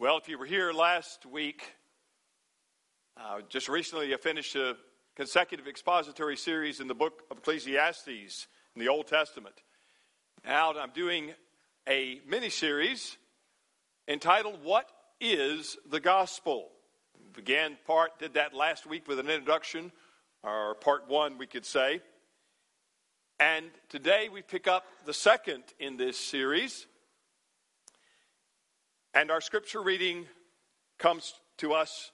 Well, if you were here last week, uh, just recently I finished a consecutive expository series in the book of Ecclesiastes in the Old Testament. Now I'm doing a mini series entitled What is the Gospel? began part, did that last week with an introduction, or part one, we could say. And today we pick up the second in this series and our scripture reading comes to us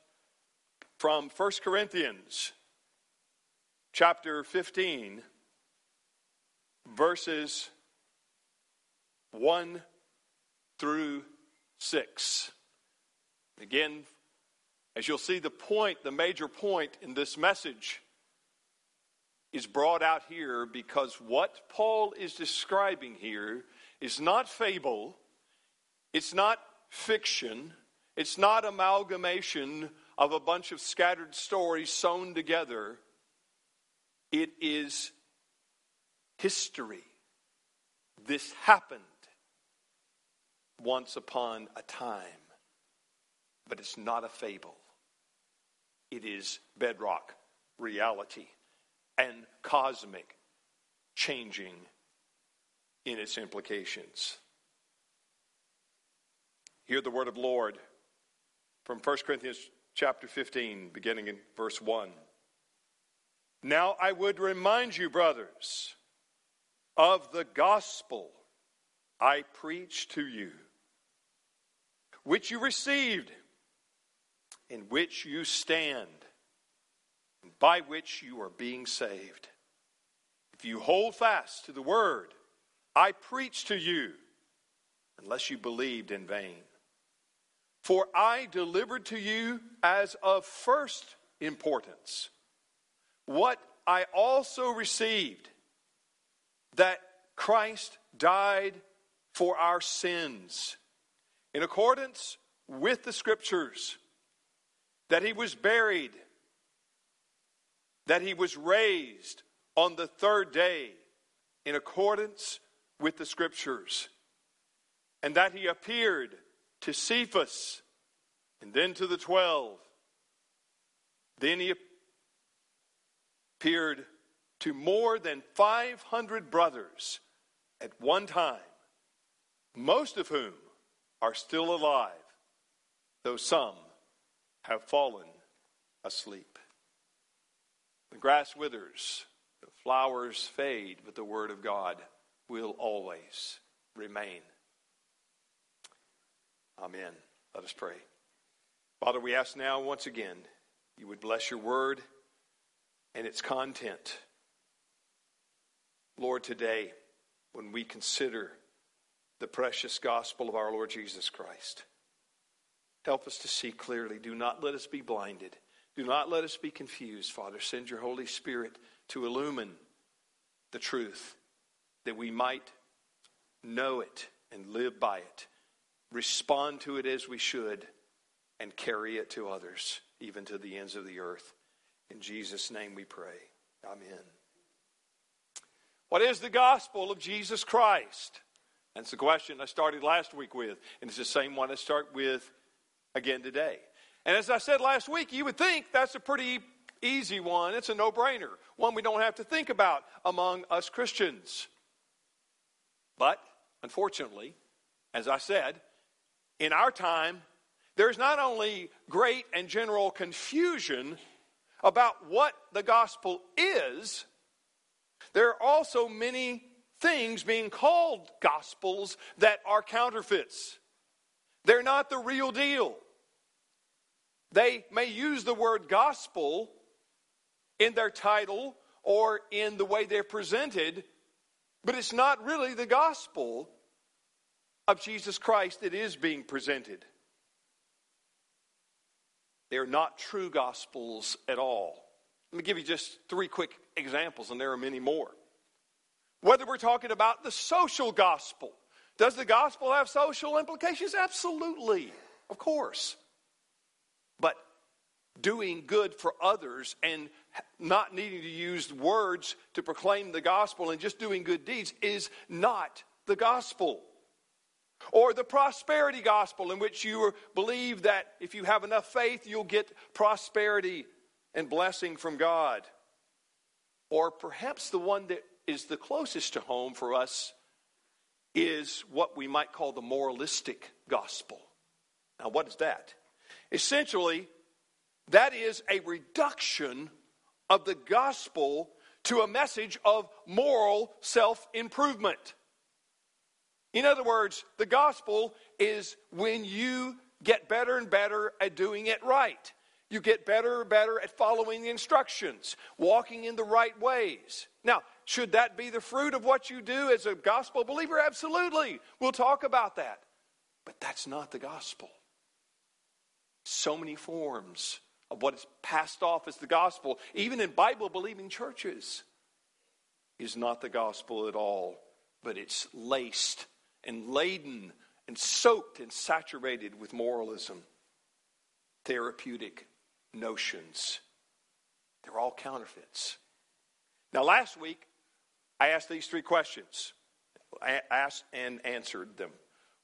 from 1 Corinthians chapter 15, verses 1 through 6. Again, as you'll see, the point, the major point in this message is brought out here because what Paul is describing here is not fable, it's not fiction. It's not amalgamation of a bunch of scattered stories sewn together. It is history. This happened once upon a time, but it's not a fable. It is bedrock reality and cosmic changing in its implications. Hear the word of Lord from 1 Corinthians chapter 15, beginning in verse 1. Now I would remind you, brothers, of the gospel I preached to you, which you received, in which you stand, and by which you are being saved. If you hold fast to the word I preached to you, unless you believed in vain. For I delivered to you as of first importance what I also received that Christ died for our sins in accordance with the Scriptures, that he was buried, that he was raised on the third day in accordance with the Scriptures, and that he appeared to Cephas, and then to the twelve. Then he appeared to more than 500 brothers at one time, most of whom are still alive, though some have fallen asleep. The grass withers, the flowers fade, but the word of God will always remain. Amen. Let us pray. Father, we ask now once again you would bless your word and its content. Lord, today, when we consider the precious gospel of our Lord Jesus Christ, help us to see clearly. Do not let us be blinded. Do not let us be confused, Father. Send your Holy Spirit to illumine the truth that we might know it and live by it respond to it as we should, and carry it to others, even to the ends of the earth. In Jesus' name we pray. Amen. What is the gospel of Jesus Christ? That's the question I started last week with, and it's the same one I start with again today. And as I said last week, you would think that's a pretty easy one. It's a no brainer, one we don't have to think about among us Christians. But unfortunately, as I said, in our time, there's not only great and general confusion about what the gospel is, there are also many things being called gospels that are counterfeits. They're not the real deal. They may use the word gospel in their title or in the way they're presented, but it's not really the gospel of Jesus Christ that is being presented. They are not true gospels at all. Let me give you just three quick examples, and there are many more. Whether we're talking about the social gospel, does the gospel have social implications? Absolutely, of course. But doing good for others and not needing to use words to proclaim the gospel and just doing good deeds is not the gospel. Or the prosperity gospel, in which you believe that if you have enough faith, you'll get prosperity and blessing from God. Or perhaps the one that is the closest to home for us is what we might call the moralistic gospel. Now, what is that? Essentially, that is a reduction of the gospel to a message of moral self improvement. In other words, the gospel is when you get better and better at doing it right. You get better and better at following the instructions, walking in the right ways. Now, should that be the fruit of what you do as a gospel believer? Absolutely. We'll talk about that. But that's not the gospel. So many forms of what is passed off as the gospel, even in Bible believing churches, is not the gospel at all, but it's laced and laden and soaked and saturated with moralism, therapeutic notions. They're all counterfeits. Now, last week, I asked these three questions. I asked and answered them.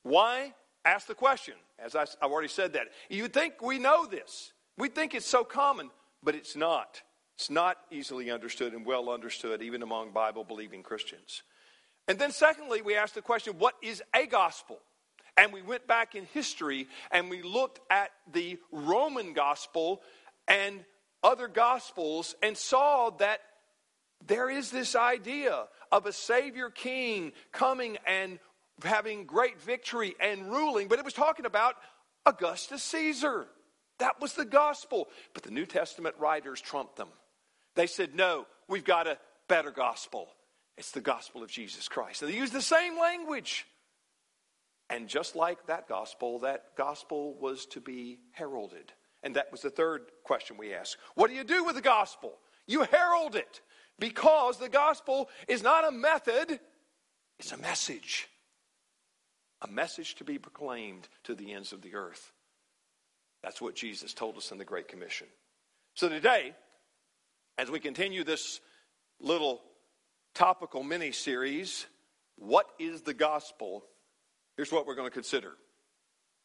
Why? Ask the question. As I, have already said that. You think we know this. We think it's so common, but it's not. It's not easily understood and well understood, even among Bible believing Christians. And then, secondly, we asked the question what is a gospel? And we went back in history and we looked at the Roman gospel and other gospels and saw that there is this idea of a Savior King coming and having great victory and ruling, but it was talking about Augustus Caesar. That was the gospel. But the New Testament writers trumped them. They said, no, we've got a better gospel. It's the gospel of Jesus Christ. And they use the same language. And just like that gospel, that gospel was to be heralded. And that was the third question we asked. What do you do with the gospel? You herald it because the gospel is not a method, it's a message. A message to be proclaimed to the ends of the earth. That's what Jesus told us in the Great Commission. So today, as we continue this little topical mini series, What is the Gospel? Here's what we're going to consider.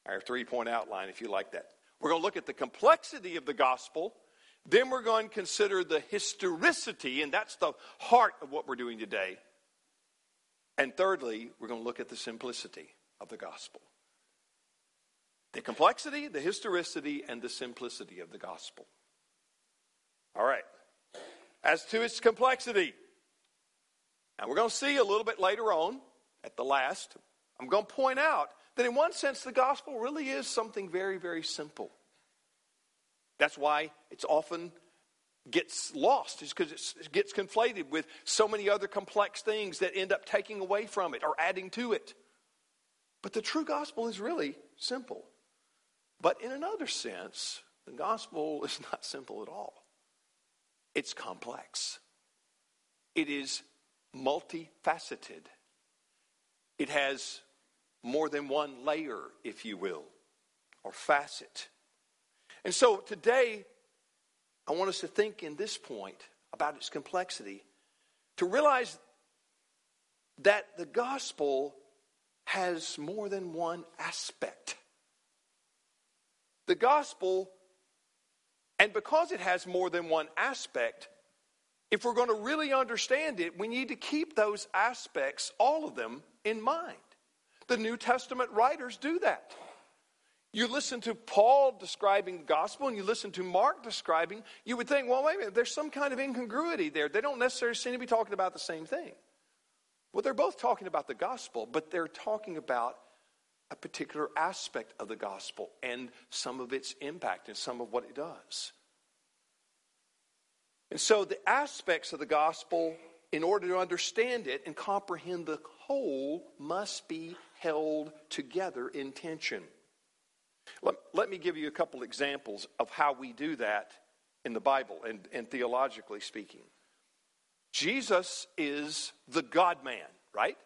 Our three point outline, if you like that. We're going to look at the complexity of the gospel. Then we're going to consider the historicity, and that's the heart of what we're doing today. And thirdly, we're going to look at the simplicity of the gospel. The complexity, the historicity, and the simplicity of the gospel. All right. As to its complexity, and we're going to see a little bit later on, at the last, I'm going to point out that in one sense, the gospel really is something very, very simple. That's why it's often gets lost, is because it gets conflated with so many other complex things that end up taking away from it or adding to it. But the true gospel is really simple. But in another sense, the gospel is not simple at all. It's complex. It is multifaceted. It has more than one layer, if you will, or facet. And so today, I want us to think in this point about its complexity, to realize that the gospel has more than one aspect. The gospel, and because it has more than one aspect, if we're going to really understand it, we need to keep those aspects, all of them, in mind. The New Testament writers do that. You listen to Paul describing the gospel and you listen to Mark describing, you would think, well, wait a minute, there's some kind of incongruity there. They don't necessarily seem to be talking about the same thing. Well, they're both talking about the gospel, but they're talking about a particular aspect of the gospel and some of its impact and some of what it does. And so the aspects of the gospel, in order to understand it and comprehend the whole, must be held together in tension. Let, let me give you a couple examples of how we do that in the Bible and, and theologically speaking. Jesus is the God man, right?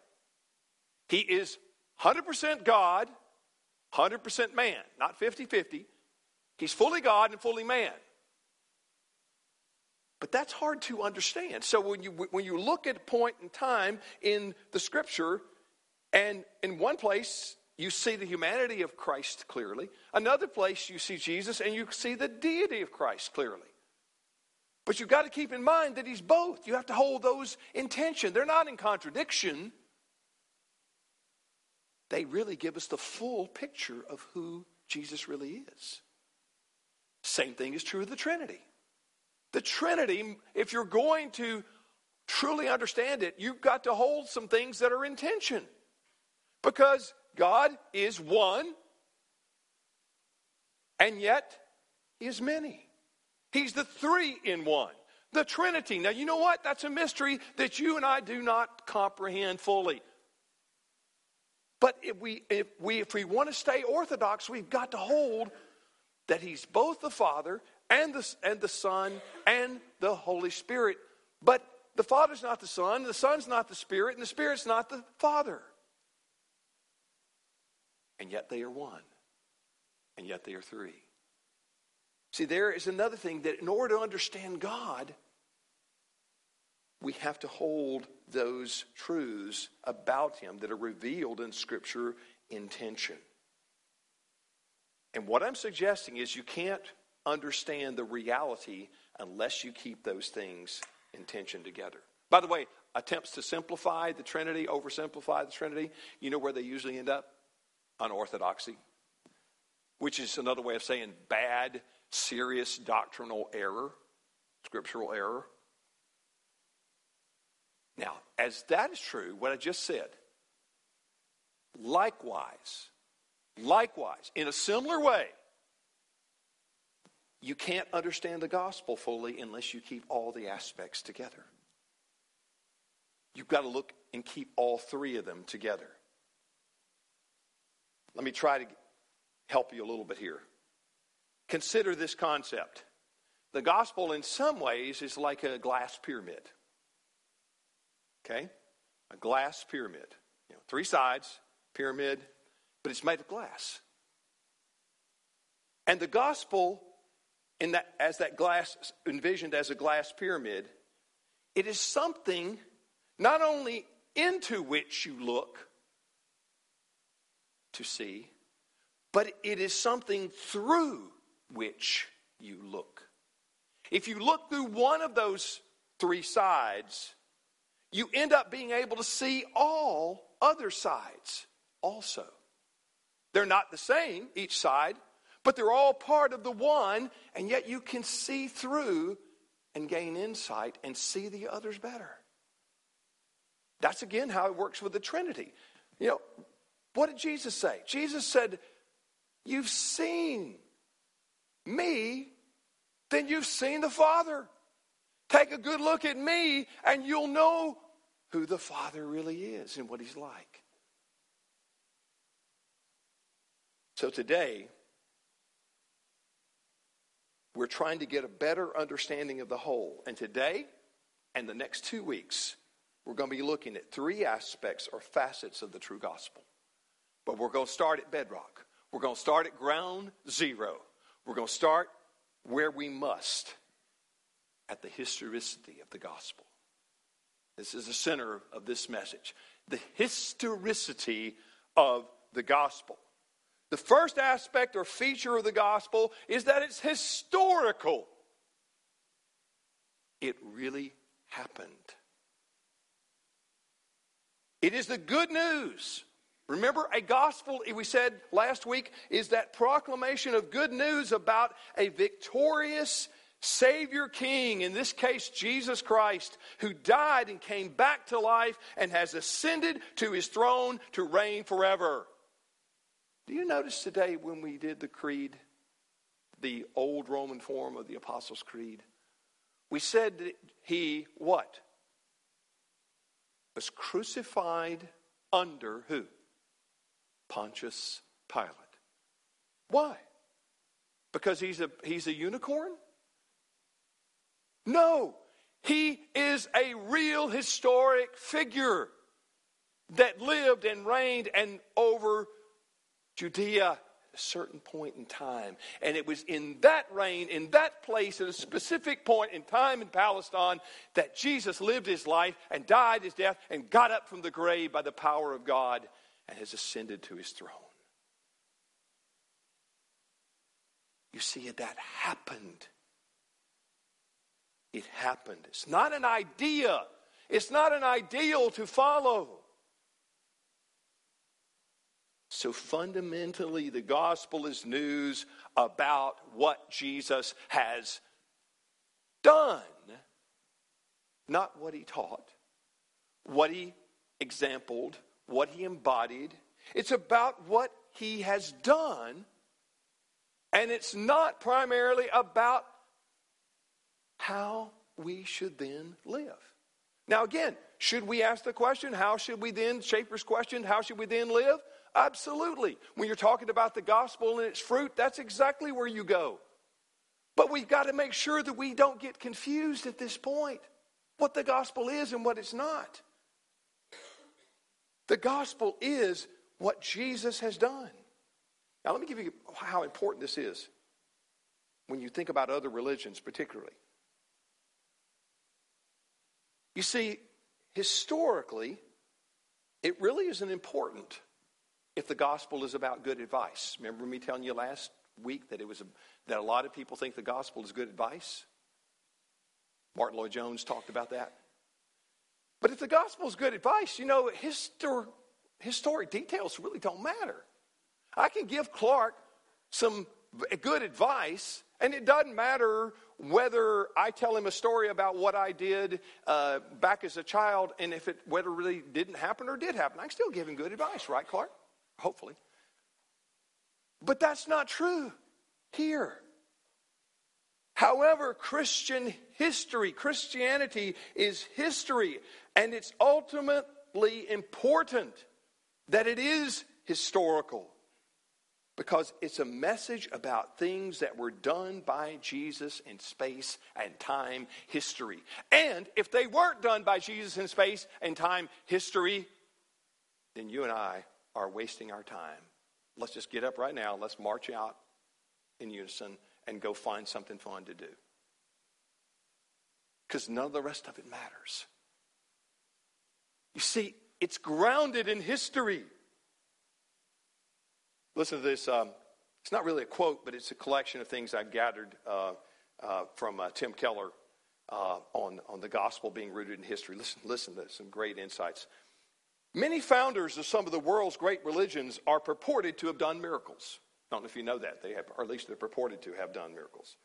He is 100% God, 100% man, not 50 50. He's fully God and fully man. But that's hard to understand. So when you, when you look at a point in time in the scripture, and in one place you see the humanity of Christ clearly. Another place, you see Jesus and you see the deity of Christ clearly. But you've got to keep in mind that he's both. You have to hold those in tension. They're not in contradiction. They really give us the full picture of who Jesus really is. Same thing is true of the Trinity. The Trinity, if you're going to truly understand it, you've got to hold some things that are in tension. Because God is one, and yet is many. He's the three in one, the Trinity. Now, you know what? That's a mystery that you and I do not comprehend fully. But if we, if we, if we want to stay orthodox, we've got to hold that He's both the Father and the, and the Son and the Holy Spirit. But the Father's not the Son, the Son's not the Spirit, and the Spirit's not the Father. And yet they are one. And yet they are three. See, there is another thing that in order to understand God, we have to hold those truths about Him that are revealed in Scripture in tension. And what I'm suggesting is you can't understand the reality unless you keep those things in tension together. By the way, attempts to simplify the Trinity, oversimplify the Trinity, you know where they usually end up? Unorthodoxy, which is another way of saying bad, serious doctrinal error, scriptural error. Now, as that is true, what I just said, likewise, likewise, in a similar way, you can't understand the gospel fully unless you keep all the aspects together. You've got to look and keep all three of them together. Let me try to help you a little bit here. Consider this concept. The gospel, in some ways, is like a glass pyramid. Okay? A glass pyramid. You know, three sides, pyramid, but it's made of glass. And the gospel in that, as that glass, envisioned as a glass pyramid, it is something not only into which you look to see, but it is something through which you look. If you look through one of those three sides, you end up being able to see all other sides also. They're not the same, each side, but they're all part of the one, and yet you can see through and gain insight and see the others better. That's again how it works with the Trinity. You know, what did Jesus say? Jesus said, You've seen me, then you've seen the Father. Take a good look at me, and you'll know who the Father really is and what He's like. So today, we're trying to get a better understanding of the whole. And today and the next two weeks, we're going to be looking at three aspects or facets of the true gospel. But we're going to start at bedrock. We're going to start at ground zero. We're going to start where we must at the historicity of the gospel. This is the center of this message. The historicity of the gospel. The first aspect or feature of the gospel is that it's historical. It really happened. It is the good news. Remember, a gospel, we said last week, is that proclamation of good news about a victorious Savior King, in this case, Jesus Christ, who died and came back to life and has ascended to his throne to reign forever. Do you notice today when we did the creed, the old Roman form of the Apostles' Creed? We said that he, what? Was crucified under who? Pontius Pilate. Why? Because he's a, he's a unicorn? No, he is a real historic figure that lived and reigned and over Judea, a certain point in time. And it was in that reign, in that place, at a specific point in time in Palestine, that Jesus lived his life and died his death and got up from the grave by the power of God and has ascended to his throne. You see, that happened. It happened. It's not an idea. It's not an ideal to follow. So fundamentally, the gospel is news about what Jesus has done, not what he taught, what he exampled, what he embodied. It's about what he has done, and it's not primarily about how we should then live. Now, again, should we ask the question, how should we then, Schaeffer's question, how should we then live? Absolutely. When you're talking about the gospel and its fruit, that's exactly where you go. But we've got to make sure that we don't get confused at this point what the gospel is and what it's not. The gospel is what Jesus has done. Now, let me give you how important this is when you think about other religions, particularly. You see, historically, it really isn't important if the gospel is about good advice. Remember me telling you last week that it was a, that a lot of people think the gospel is good advice? Martyn Lloyd-Jones talked about that. But if the gospel is good advice, you know, histor- historic details really don't matter. I can give Clark some good advice, and it doesn't matter whether I tell him a story about what I did uh, back as a child, and if it whether it really didn't happen or did happen. I can still give him good advice, right, Clark? Hopefully. But that's not true here. However, Christian history, Christianity is history, and it's ultimately important that it is historical because it's a message about things that were done by Jesus in space and time history. And if they weren't done by Jesus in space and time history, then you and I are wasting our time. Let's just get up right now. Let's march out in unison and go find something fun to do. Because none of the rest of it matters. You see, it's grounded in history. Listen to this. Um, it's not really a quote, but it's a collection of things I gathered uh, uh, from uh, Tim Keller uh, on, on the gospel being rooted in history. Listen, listen to this, some great insights. Many founders of some of the world's great religions are purported to have done miracles. I don't know if you know that. They have, or at least they're purported to have done miracles.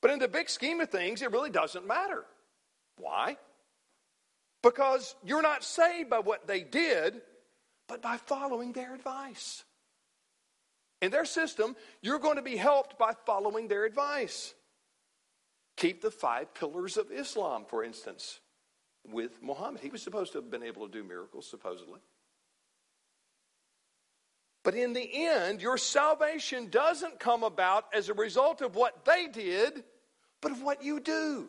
But in the big scheme of things, it really doesn't matter. Why? Because you're not saved by what they did, but by following their advice. In their system, you're going to be helped by following their advice. Keep the five pillars of Islam, for instance with Muhammad. He was supposed to have been able to do miracles, supposedly. But in the end, your salvation doesn't come about as a result of what they did, but of what you do.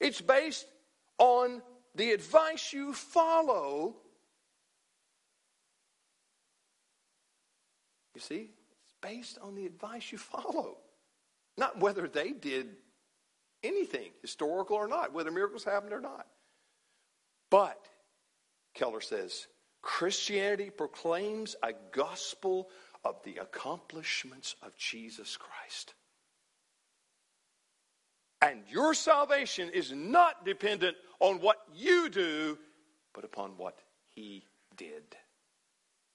It's based on the advice you follow. You see, it's based on the advice you follow, not whether they did anything, historical or not, whether miracles happened or not. But, Keller says, Christianity proclaims a gospel of the accomplishments of Jesus Christ. And your salvation is not dependent on what you do, but upon what he did.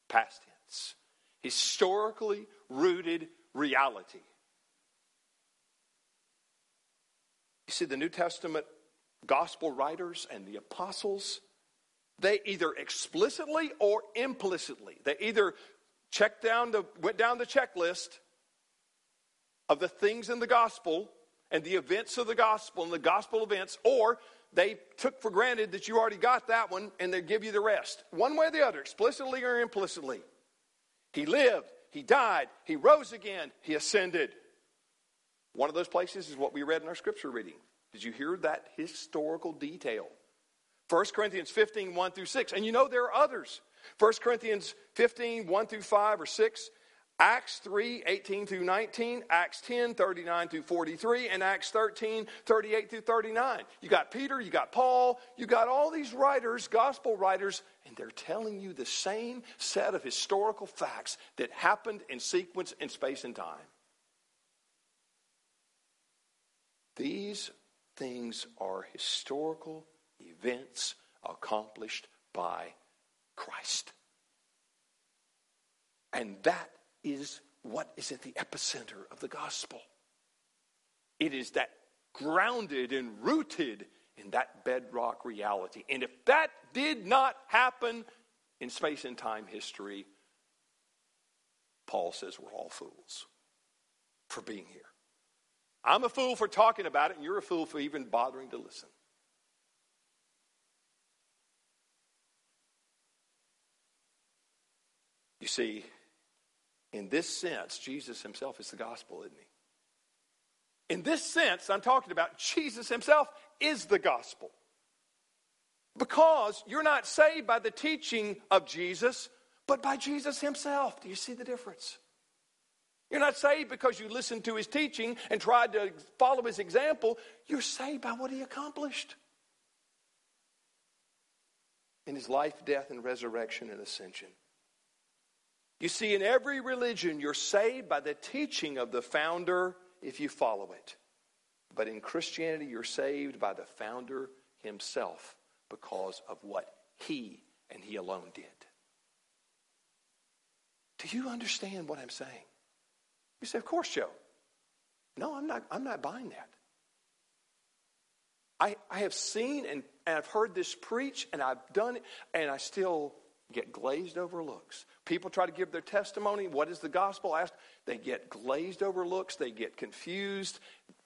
Past tense. Historically rooted reality. You see, the New Testament gospel writers and the apostles, they either explicitly or implicitly, they either checked down the, went down the checklist of the things in the gospel and the events of the gospel and the gospel events, or they took for granted that you already got that one and they give you the rest. One way or the other, explicitly or implicitly. He lived, he died, he rose again, he ascended. One of those places is what we read in our scripture reading. Did you hear that historical detail? 1 Corinthians 15, 1 through 6. And you know there are others. 1 Corinthians 15, 1 through 5 or 6. Acts 3, 18 through 19, Acts 10, 39 through 43, and Acts 13, 38 through 39. You got Peter, you got Paul, you got all these writers, gospel writers, and they're telling you the same set of historical facts that happened in sequence in space and time. These things are historical events accomplished by Christ. And that is what is at the epicenter of the gospel. It is that grounded and rooted in that bedrock reality. And if that did not happen in space and time history, Paul says we're all fools for being here. I'm a fool for talking about it, and you're a fool for even bothering to listen. You see, in this sense, Jesus himself is the gospel, isn't he? In this sense, I'm talking about Jesus himself is the gospel. Because you're not saved by the teaching of Jesus, but by Jesus himself. Do you see the difference? You're not saved because you listened to his teaching and tried to follow his example. You're saved by what he accomplished in his life, death, and resurrection and ascension. You see, in every religion, you're saved by the teaching of the founder if you follow it. But in Christianity, you're saved by the founder himself because of what he and he alone did. Do you understand what I'm saying? You say, Of course, Joe. No, I'm not, I'm not buying that. I, I have seen and, and I've heard this preach and I've done it, and I still get glazed over looks. People try to give their testimony. What is the gospel? Asked. They get glazed over looks. They get confused.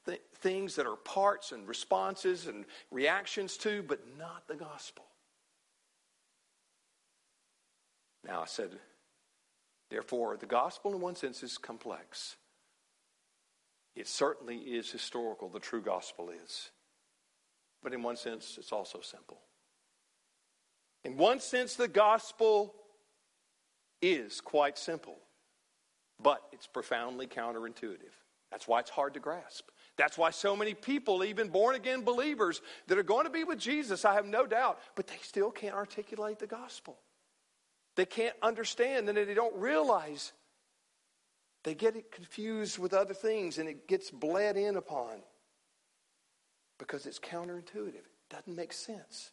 Th- things that are parts and responses and reactions to, but not the gospel. Now, I said, therefore, the gospel in one sense is complex. It certainly is historical, the true gospel is. But in one sense, it's also simple. In one sense, the gospel is quite simple, but it's profoundly counterintuitive. That's why it's hard to grasp. That's why so many people, even born again believers that are going to be with Jesus, I have no doubt, but they still can't articulate the gospel. They can't understand and they don't realize. They get it confused with other things and it gets bled in upon because it's counterintuitive. It doesn't make sense.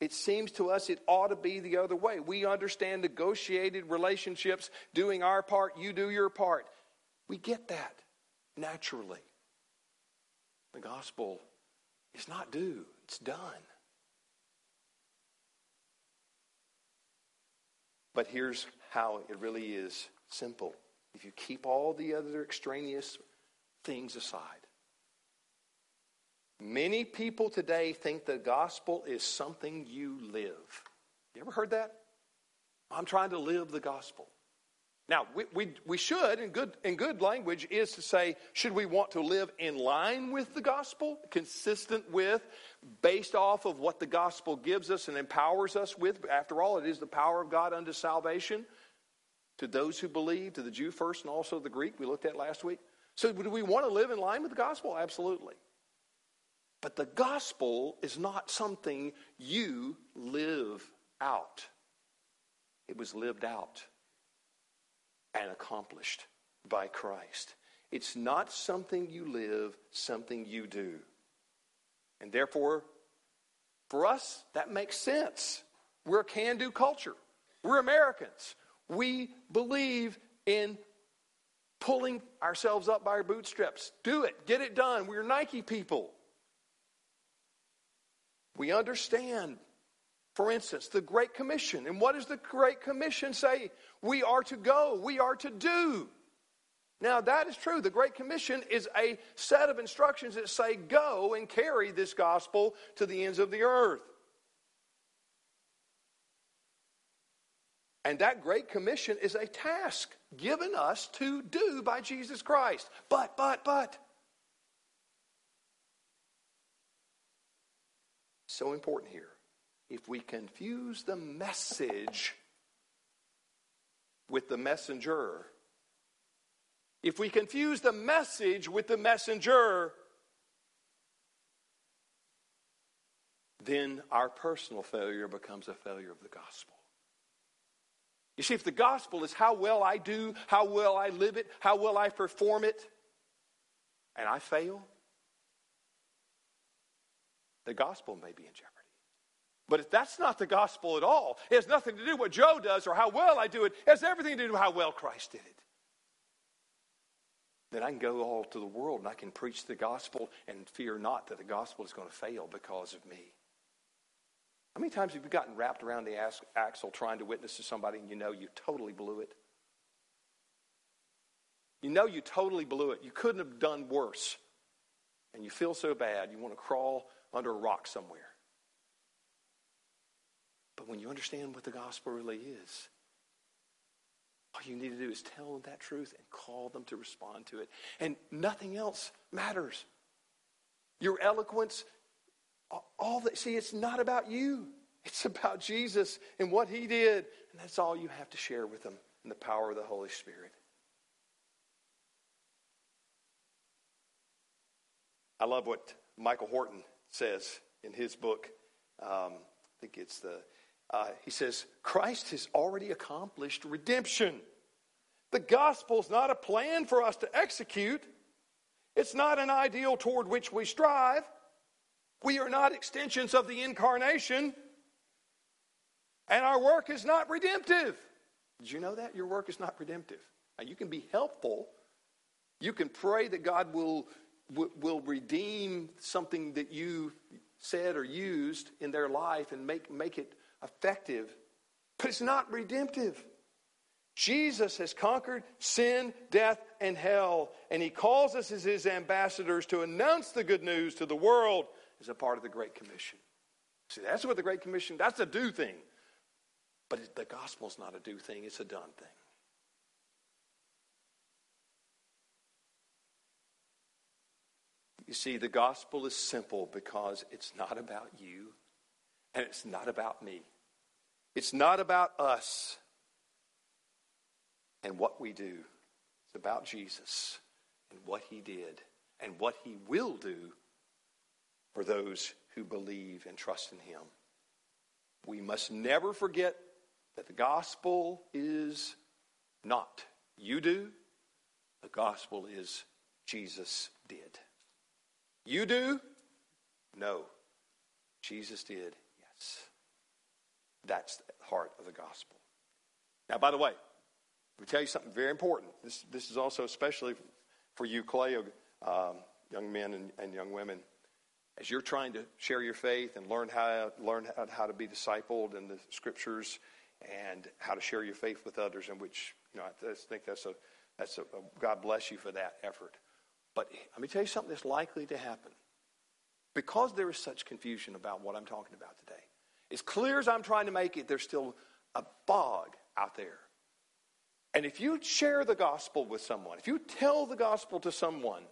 It seems to us it ought to be the other way. We understand negotiated relationships, doing our part, you do your part. We get that naturally. The gospel is not due, it's done. But here's how it really is simple. If you keep all the other extraneous things aside, Many people today think the gospel is something you live. You ever heard that? I'm trying to live the gospel. Now, we, we, we should, in good, in good language, is to say, should we want to live in line with the gospel, consistent with, based off of what the gospel gives us and empowers us with? After all, it is the power of God unto salvation to those who believe, to the Jew first and also the Greek, we looked at last week. So, do we want to live in line with the gospel? Absolutely. But the gospel is not something you live out, it was lived out and accomplished by Christ. It's not something you live, something you do. And therefore, for us, that makes sense. We're a can do culture. We're Americans. We believe in pulling ourselves up by our bootstraps. Do it, get it done. We're Nike people. We understand, for instance, the Great Commission. And what does the Great Commission say? We are to go, we are to do. Now, that is true. The Great Commission is a set of instructions that say, go and carry this gospel to the ends of the earth. And that Great Commission is a task given us to do by Jesus Christ. But, but, but, so important here. If we confuse the message with the messenger, if we confuse the message with the messenger, then our personal failure becomes a failure of the gospel. You see, if the gospel is how well I do, how well I live it, how well I perform it, and I fail, the gospel may be in jeopardy. But if that's not the gospel at all, it has nothing to do with what Joe does or how well I do it. It has everything to do with how well Christ did it. Then I can go all to the world and I can preach the gospel and fear not that the gospel is going to fail because of me. How many times have you gotten wrapped around the axle trying to witness to somebody and you know you totally blew it? You know you totally blew it. You couldn't have done worse. And you feel so bad, you want to crawl under a rock somewhere. But when you understand what the gospel really is, all you need to do is tell them that truth and call them to respond to it. And nothing else matters. Your eloquence, all that, see, it's not about you. It's about Jesus and what he did. And that's all you have to share with them in the power of the Holy Spirit. I love what Michael Horton says in his book. Um, I think it's the uh, he says, Christ has already accomplished redemption. The gospel is not a plan for us to execute, it's not an ideal toward which we strive. We are not extensions of the incarnation, and our work is not redemptive. Did you know that? Your work is not redemptive. Now, you can be helpful. You can pray that God will, will redeem something that you said or used in their life and make, make it effective, but it's not redemptive. Jesus has conquered sin, death, and hell, and he calls us as his ambassadors to announce the good news to the world as a part of the Great Commission. See, that's what the Great Commission, that's a do thing. But the gospel's not a do thing, it's a done thing. You see, the gospel is simple because it's not about you and it's not about me. It's not about us and what we do. It's about Jesus and what he did and what he will do for those who believe and trust in him. We must never forget that the gospel is not you do, the gospel is Jesus did. You do? No. Jesus did. That's the heart of the gospel. Now, by the way, let me tell you something very important. This, this is also especially for you, Clay, um, young men and, and, young women. As you're trying to share your faith and learn how, learn how, how to be discipled in the scriptures and how to share your faith with others, in which, you know, I think that's a, that's a, a God bless you for that effort. But let me tell you something that's likely to happen. Because there is such confusion about what I'm talking about today, as clear as I'm trying to make it, there's still a fog out there. And if you share the gospel with someone, if you tell the gospel to someone,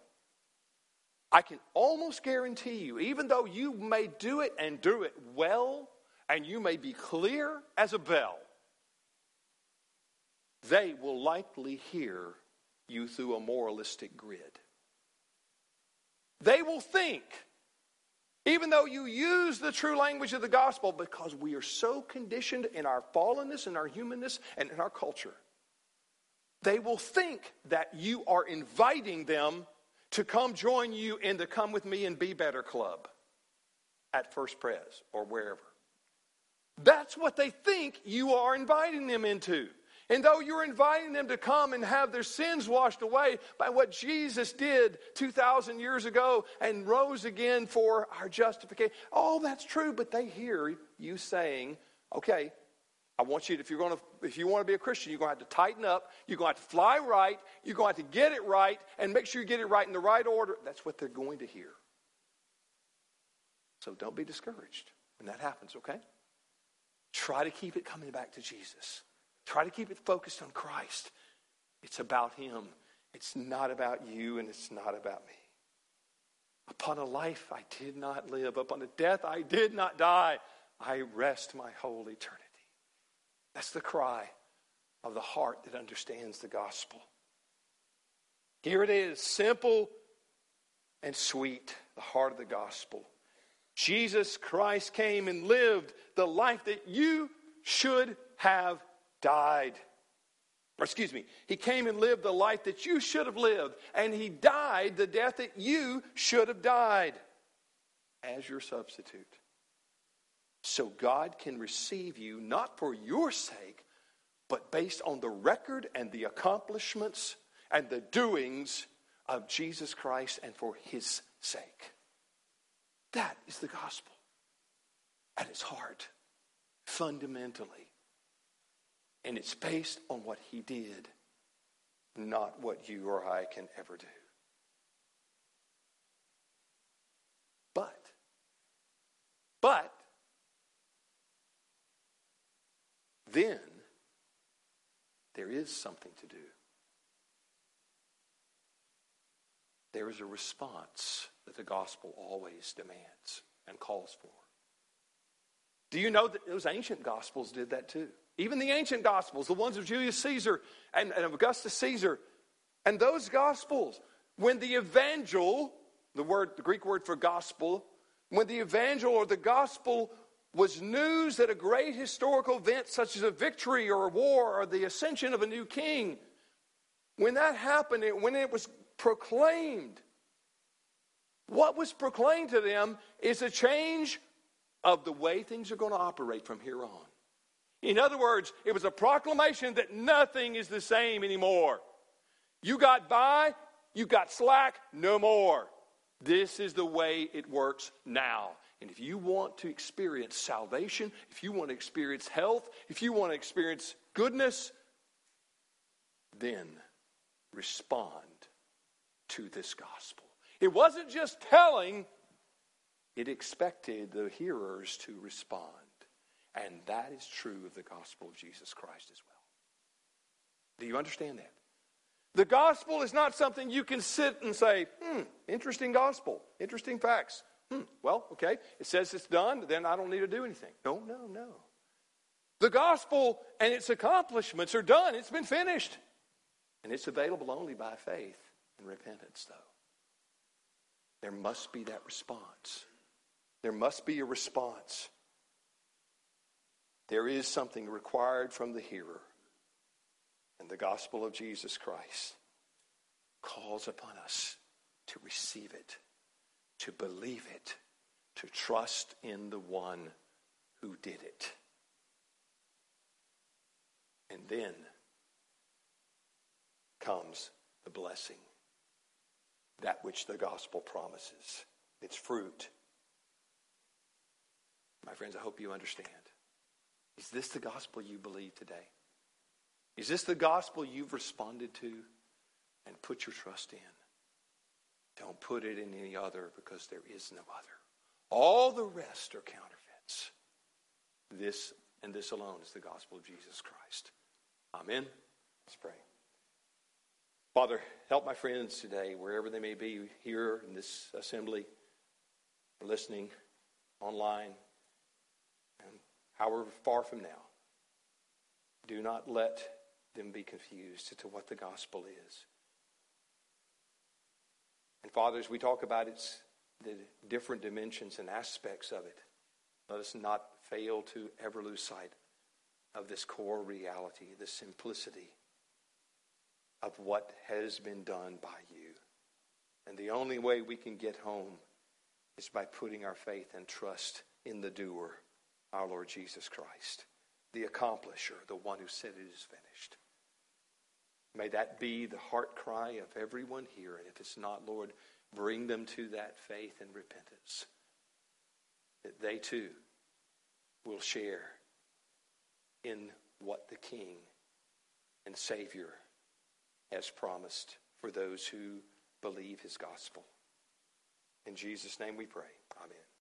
I can almost guarantee you, even though you may do it and do it well, and you may be clear as a bell, they will likely hear you through a moralistic grid. They will think even though you use the true language of the gospel, because we are so conditioned in our fallenness and our humanness and in our culture, they will think that you are inviting them to come join you in the Come With Me and Be Better Club at First Pres or wherever. That's what they think you are inviting them into. And though you're inviting them to come and have their sins washed away by what Jesus did 2,000 years ago and rose again for our justification, all that's true, but they hear you saying, okay, I want you to, if you're going to, if you want to be a Christian, you're going to have to tighten up. You're going to have to fly right. You're going to have to get it right and make sure you get it right in the right order. That's what they're going to hear. So don't be discouraged when that happens, okay? Try to keep it coming back to Jesus. Try to keep it focused on Christ. It's about Him. It's not about you and it's not about me. Upon a life I did not live, upon a death I did not die, I rest my whole eternity. That's the cry of the heart that understands the gospel. Here it is, simple and sweet, the heart of the gospel. Jesus Christ came and lived the life that you should have died. Or excuse me, he came and lived the life that you should have lived, and he died the death that you should have died as your substitute. So God can receive you not for your sake, but based on the record and the accomplishments and the doings of Jesus Christ and for his sake. That is the gospel at its heart, fundamentally. And it's based on what he did, not what you or I can ever do. But, but, then there is something to do. There is a response that the gospel always demands and calls for. Do you know that those ancient gospels did that too? Even the ancient gospels, the ones of Julius Caesar and, and Augustus Caesar, and those gospels, when the evangel, the word, the Greek word for gospel, when the evangel or the gospel was news that a great historical event such as a victory or a war or the ascension of a new king, when that happened, when it was proclaimed, what was proclaimed to them is a change of the way things are going to operate from here on. In other words, it was a proclamation that nothing is the same anymore. You got by, you got slack, no more. This is the way it works now. And if you want to experience salvation, if you want to experience health, if you want to experience goodness, then respond to this gospel. It wasn't just telling, it expected the hearers to respond. And that is true of the gospel of Jesus Christ as well. Do you understand that? The gospel is not something you can sit and say, hmm, interesting gospel, interesting facts. Hmm, well, okay, it says it's done, then I don't need to do anything. No, no, no. The gospel and its accomplishments are done, it's been finished. And it's available only by faith and repentance, though. There must be that response. There must be a response. There is something required from the hearer. And the gospel of Jesus Christ calls upon us to receive it, to believe it, to trust in the one who did it. And then comes the blessing, that which the gospel promises, its fruit. My friends, I hope you understand. Is this the gospel you believe today? Is this the gospel you've responded to and put your trust in? Don't put it in any other because there is no other. All the rest are counterfeits. This and this alone is the gospel of Jesus Christ. Amen. Let's pray. Father, help my friends today, wherever they may be, here in this assembly, listening, online, however far from now. Do not let them be confused as to what the gospel is. And fathers, we talk about its the different dimensions and aspects of it. Let us not fail to ever lose sight of this core reality, the simplicity of what has been done by you. And the only way we can get home is by putting our faith and trust in the doer our Lord Jesus Christ, the accomplisher, the one who said it is finished. May that be the heart cry of everyone here. And if it's not, Lord, bring them to that faith and repentance. That they too will share in what the King and Savior has promised for those who believe his gospel. In Jesus' name we pray. Amen.